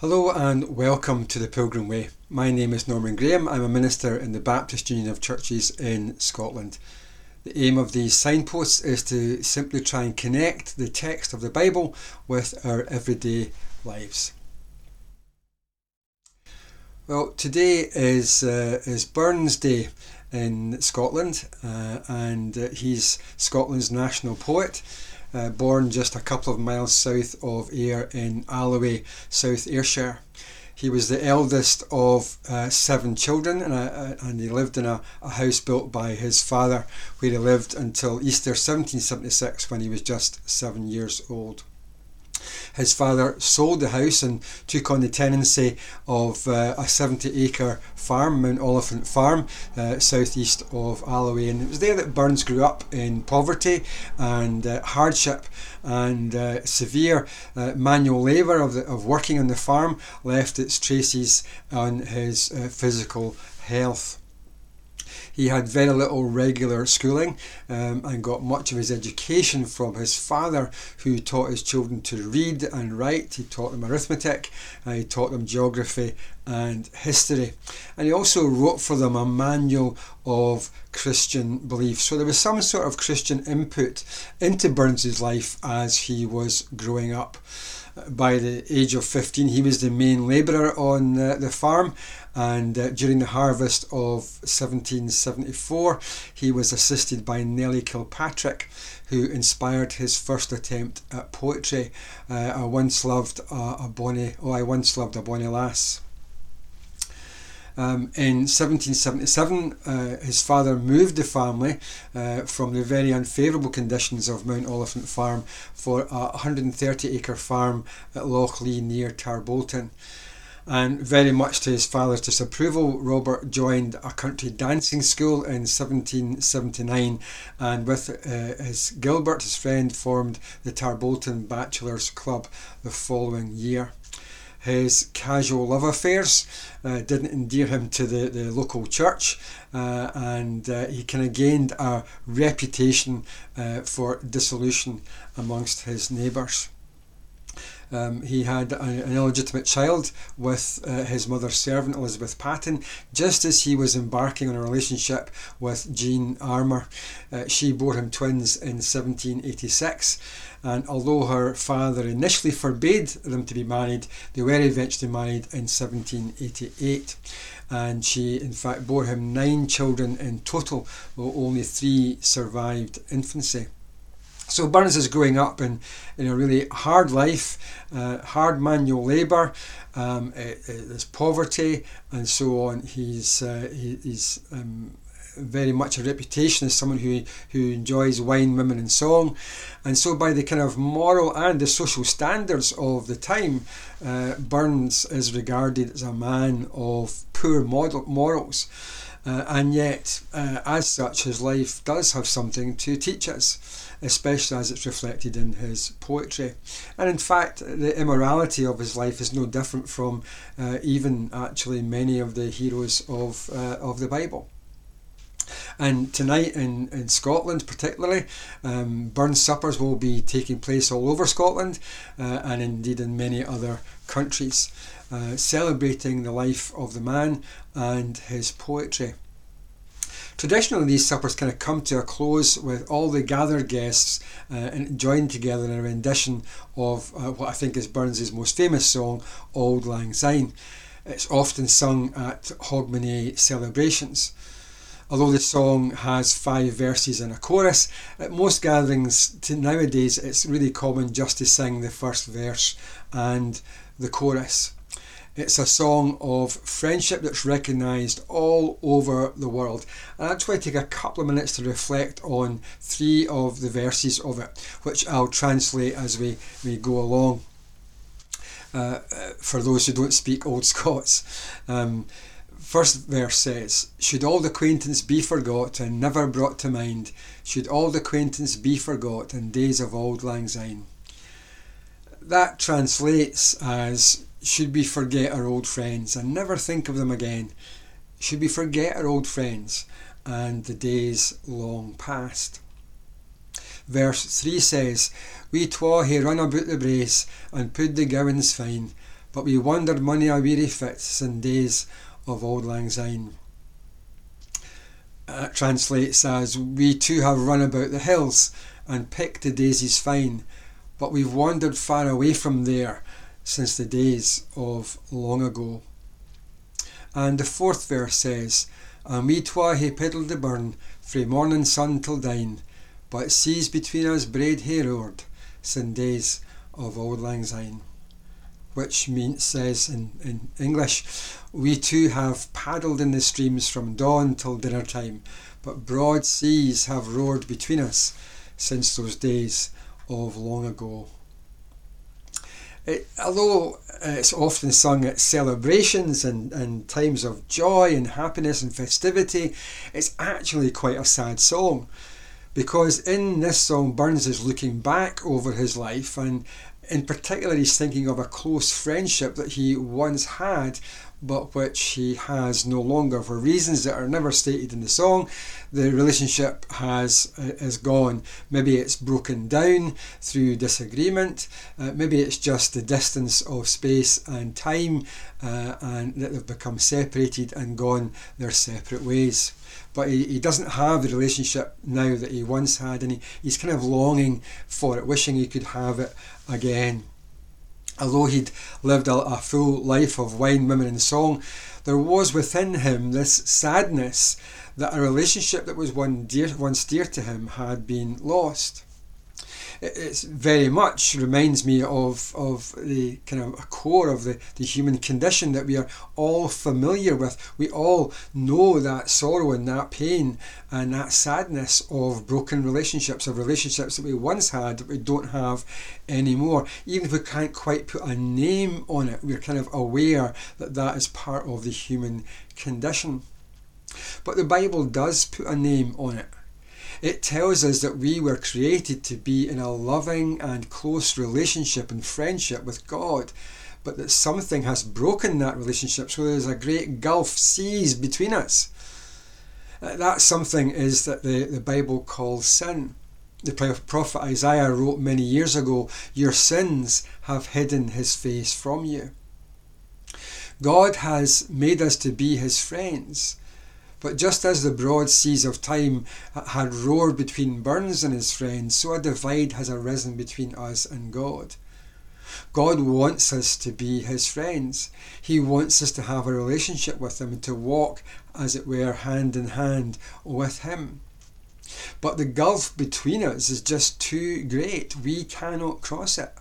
Hello and welcome to the Pilgrim Way. My name is Norman Graham. I'm a minister in the Baptist Union of Churches in Scotland. The aim of these signposts is to simply try and connect the text of the Bible with our everyday lives. Well, today is uh, is Burns Day in Scotland, uh, and uh, he's Scotland's national poet uh, born just a couple of miles south of Ayr in Alloway, South Ayrshire. He was the eldest of uh, seven children, and, uh, and he lived in a, a, house built by his father, where he lived until Easter 1776 when he was just seven years old. His father sold the house and took on the tenancy of uh, a 70 acre farm, Mount Oliphant Farm, uh, southeast of Alloway. And it was there that Burns grew up in poverty and uh, hardship and uh, severe uh, manual labour of, of working on the farm left its traces on his uh, physical health. He had very little regular schooling um, and got much of his education from his father, who taught his children to read and write. He taught them arithmetic, he taught them geography and history. And he also wrote for them a manual of Christian belief. So there was some sort of Christian input into Burns's life as he was growing up by the age of 15, he was the main labourer on uh, the farm. And uh, during the harvest of 1774, he was assisted by Nellie Kilpatrick, who inspired his first attempt at poetry. Uh, I once loved a bonny, oh, I once loved a bonny lass. Um, in 1777, uh, his father moved the family uh, from the very unfavourable conditions of Mount Oliphant Farm for a 130 acre farm at Lochlee near Tarbolton. And very much to his father's disapproval, Robert joined a country dancing school in 1779 and with uh, his Gilbert, his friend, formed the Tarbolton Bachelors Club the following year his casual love affairs uh, didn't endear him to the, the local church, uh, and uh, he kind of gained a reputation uh, for dissolution amongst his neighbours. Um, he had a, an illegitimate child with uh, his mother's servant, Elizabeth Paton, just as he was embarking on a relationship with Jean Armour. Uh, she bore him twins in 1786, and although her father initially forbade them to be married, they were eventually married in 1788 and she in fact bore him nine children in total, though only three survived infancy. So Burns is growing up in, in a really hard life, uh, hard manual labour, um, it, it, there's poverty and so on. He's, uh, he, he's um, very much a reputation as someone who, who enjoys wine, women, and song. And so, by the kind of moral and the social standards of the time, uh, Burns is regarded as a man of poor model, morals. Uh, and yet, uh, as such, his life does have something to teach us, especially as it's reflected in his poetry. And in fact, the immorality of his life is no different from uh, even actually many of the heroes of, uh, of the Bible. And tonight in, in Scotland, particularly, um, Burns suppers will be taking place all over Scotland uh, and indeed in many other countries, uh, celebrating the life of the man and his poetry. Traditionally, these suppers kind of come to a close with all the gathered guests uh, joined together in a rendition of uh, what I think is Burns's most famous song, Auld Lang Syne. It's often sung at Hogmanay celebrations. Although the song has five verses and a chorus, at most gatherings nowadays it's really common just to sing the first verse and the chorus. It's a song of friendship that's recognised all over the world. And I actually take a couple of minutes to reflect on three of the verses of it, which I'll translate as we, we go along. Uh, uh for those who don't speak Old Scots. Um, First verse says, Should all the acquaintance be forgot and never brought to mind, should all the acquaintance be forgot in days of auld lang syne. That translates as, Should we forget our old friends and never think of them again? Should we forget our old friends and the days long past? Verse 3 says, We twa hae run about the braes and put the gowans fine, but we wandered many a weary fits in days of auld lang syne. Uh, translates as We too have run about the hills and picked the daisies fine, but we've wandered far away from there since the days of long ago. And the fourth verse says, And we twa hae piddled the burn frae morning sun till dine, but seas between us braid hae roared sin days of auld lang syne which means says in, in English, we too have paddled in the streams from dawn till dinner time, but broad seas have roared between us since those days of long ago. It, although uh, it's often sung at celebrations and, and times of joy and happiness and festivity, it's actually quite a sad song because in this song Burns is looking back over his life and in particular, he's thinking of a close friendship that he once had, but which he has no longer for reasons that are never stated in the song. The relationship has uh, is gone. Maybe it's broken down through disagreement. Uh, maybe it's just the distance of space and time, uh, and that they've become separated and gone their separate ways but he, he doesn't have the relationship now that he once had, and he, he's kind of longing for it, wishing he could have it again. Although he'd lived a, a full life of wine, women, and song, there was within him this sadness that a relationship that was one dear, once dear to him had been lost it very much reminds me of, of the kind of a core of the, the human condition that we are all familiar with. We all know that sorrow and that pain and that sadness of broken relationships, of relationships that we once had that we don't have anymore. Even if we can't quite put a name on it, we're kind of aware that that is part of the human condition. But the Bible does put a name on it. It tells us that we were created to be in a loving and close relationship and friendship with God, but that something has broken that relationship, so there's a great gulf seas between us. Uh, that something is that the, the Bible calls sin. The prophet Isaiah wrote many years ago, Your sins have hidden his face from you. God has made us to be his friends. But just as the broad seas of time had roared between Burns and his friends, so a divide has arisen between us and God. God wants us to be his friends. He wants us to have a relationship with him and to walk, as it were, hand in hand with him. But the gulf between us is just too great. We cannot cross it.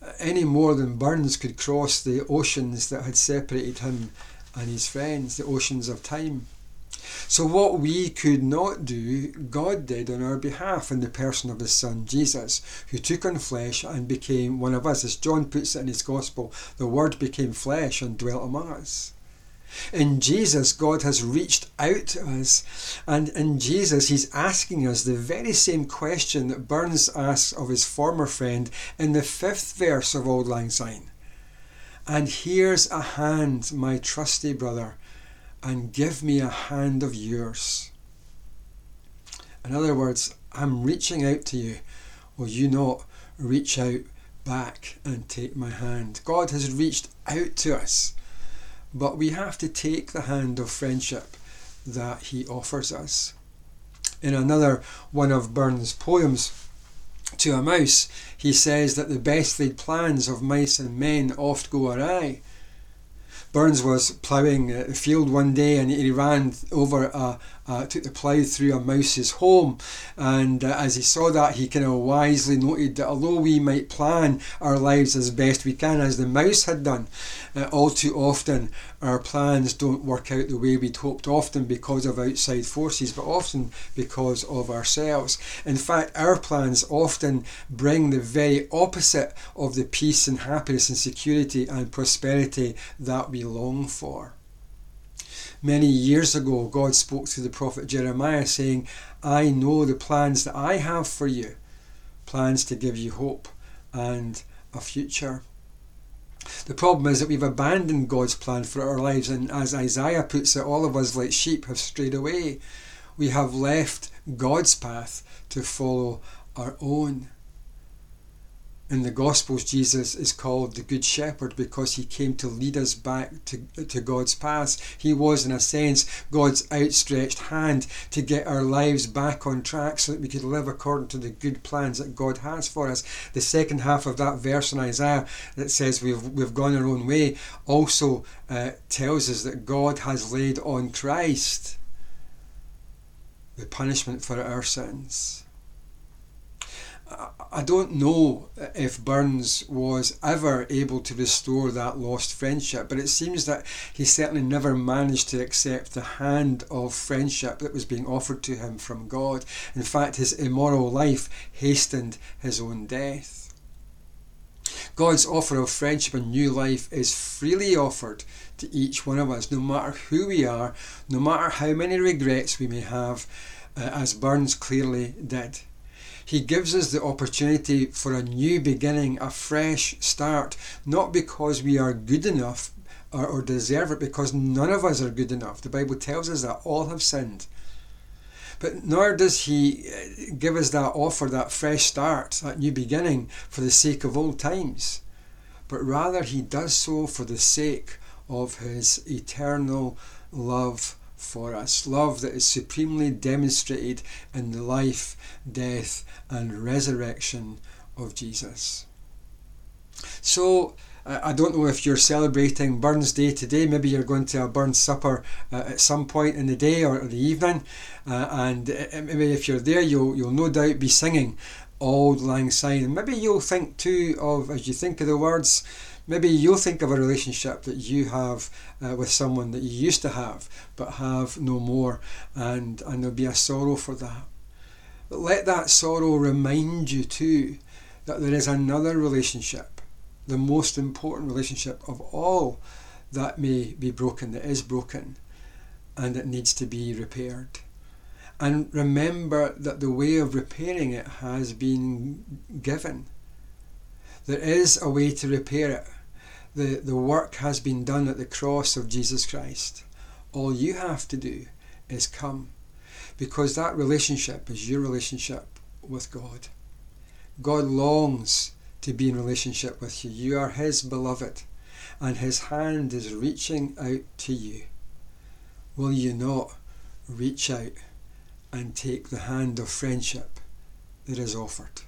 Uh, any more than Burns could cross the oceans that had separated him and his friends, the oceans of time. So, what we could not do, God did on our behalf in the person of His Son Jesus, who took on flesh and became one of us. As John puts it in his Gospel, the Word became flesh and dwelt among us. In Jesus, God has reached out to us, and in Jesus, He's asking us the very same question that Burns asks of his former friend in the fifth verse of Auld Lang Syne. And here's a hand, my trusty brother, and give me a hand of yours. In other words, I'm reaching out to you. Will you not reach out back and take my hand? God has reached out to us, but we have to take the hand of friendship that He offers us. In another one of Burns' poems, to a mouse, he says that the best laid plans of mice and men oft go awry. Burns was ploughing a field one day and he ran over a, uh, took the plough through a mouse's home. And uh, as he saw that, he kind of wisely noted that although we might plan our lives as best we can, as the mouse had done, uh, all too often our plans don't work out the way we'd hoped, often because of outside forces, but often because of ourselves. In fact, our plans often bring the very opposite of the peace and happiness and security and prosperity that we long for. Many years ago, God spoke to the prophet Jeremiah saying, I know the plans that I have for you plans to give you hope and a future. The problem is that we've abandoned God's plan for our lives, and as Isaiah puts it, all of us like sheep have strayed away. We have left God's path to follow our own. In the Gospels, Jesus is called the Good Shepherd because he came to lead us back to, to God's path. He was, in a sense, God's outstretched hand to get our lives back on track so that we could live according to the good plans that God has for us. The second half of that verse in Isaiah that says we've, we've gone our own way also uh, tells us that God has laid on Christ the punishment for our sins. I don't know if Burns was ever able to restore that lost friendship, but it seems that he certainly never managed to accept the hand of friendship that was being offered to him from God. In fact, his immoral life hastened his own death. God's offer of friendship and new life is freely offered to each one of us, no matter who we are, no matter how many regrets we may have, uh, as Burns clearly did. He gives us the opportunity for a new beginning, a fresh start, not because we are good enough or, or deserve it, because none of us are good enough. The Bible tells us that all have sinned. But nor does he uh, give us that offer, that fresh start, that new beginning for the sake of old times, but rather he does so for the sake of his eternal love for us. Love that is supremely demonstrated in the life, death, and resurrection of Jesus. So, I don't know if you're celebrating Burns Day today. Maybe you're going to a Burns supper uh, at some point in the day or the evening, uh, and uh, maybe if you're there, you'll you'll no doubt be singing Auld Lang Syne. Maybe you'll think too of as you think of the words Maybe you'll think of a relationship that you have uh, with someone that you used to have but have no more, and, and there'll be a sorrow for that. But let that sorrow remind you too that there is another relationship, the most important relationship of all that may be broken, that is broken, and that needs to be repaired. And remember that the way of repairing it has been given. There is a way to repair it the, the work has been done at the cross of Jesus Christ. All you have to do is come because that relationship is your relationship with God. God longs to be in relationship with you. You are His beloved, and His hand is reaching out to you. Will you not reach out and take the hand of friendship that is offered?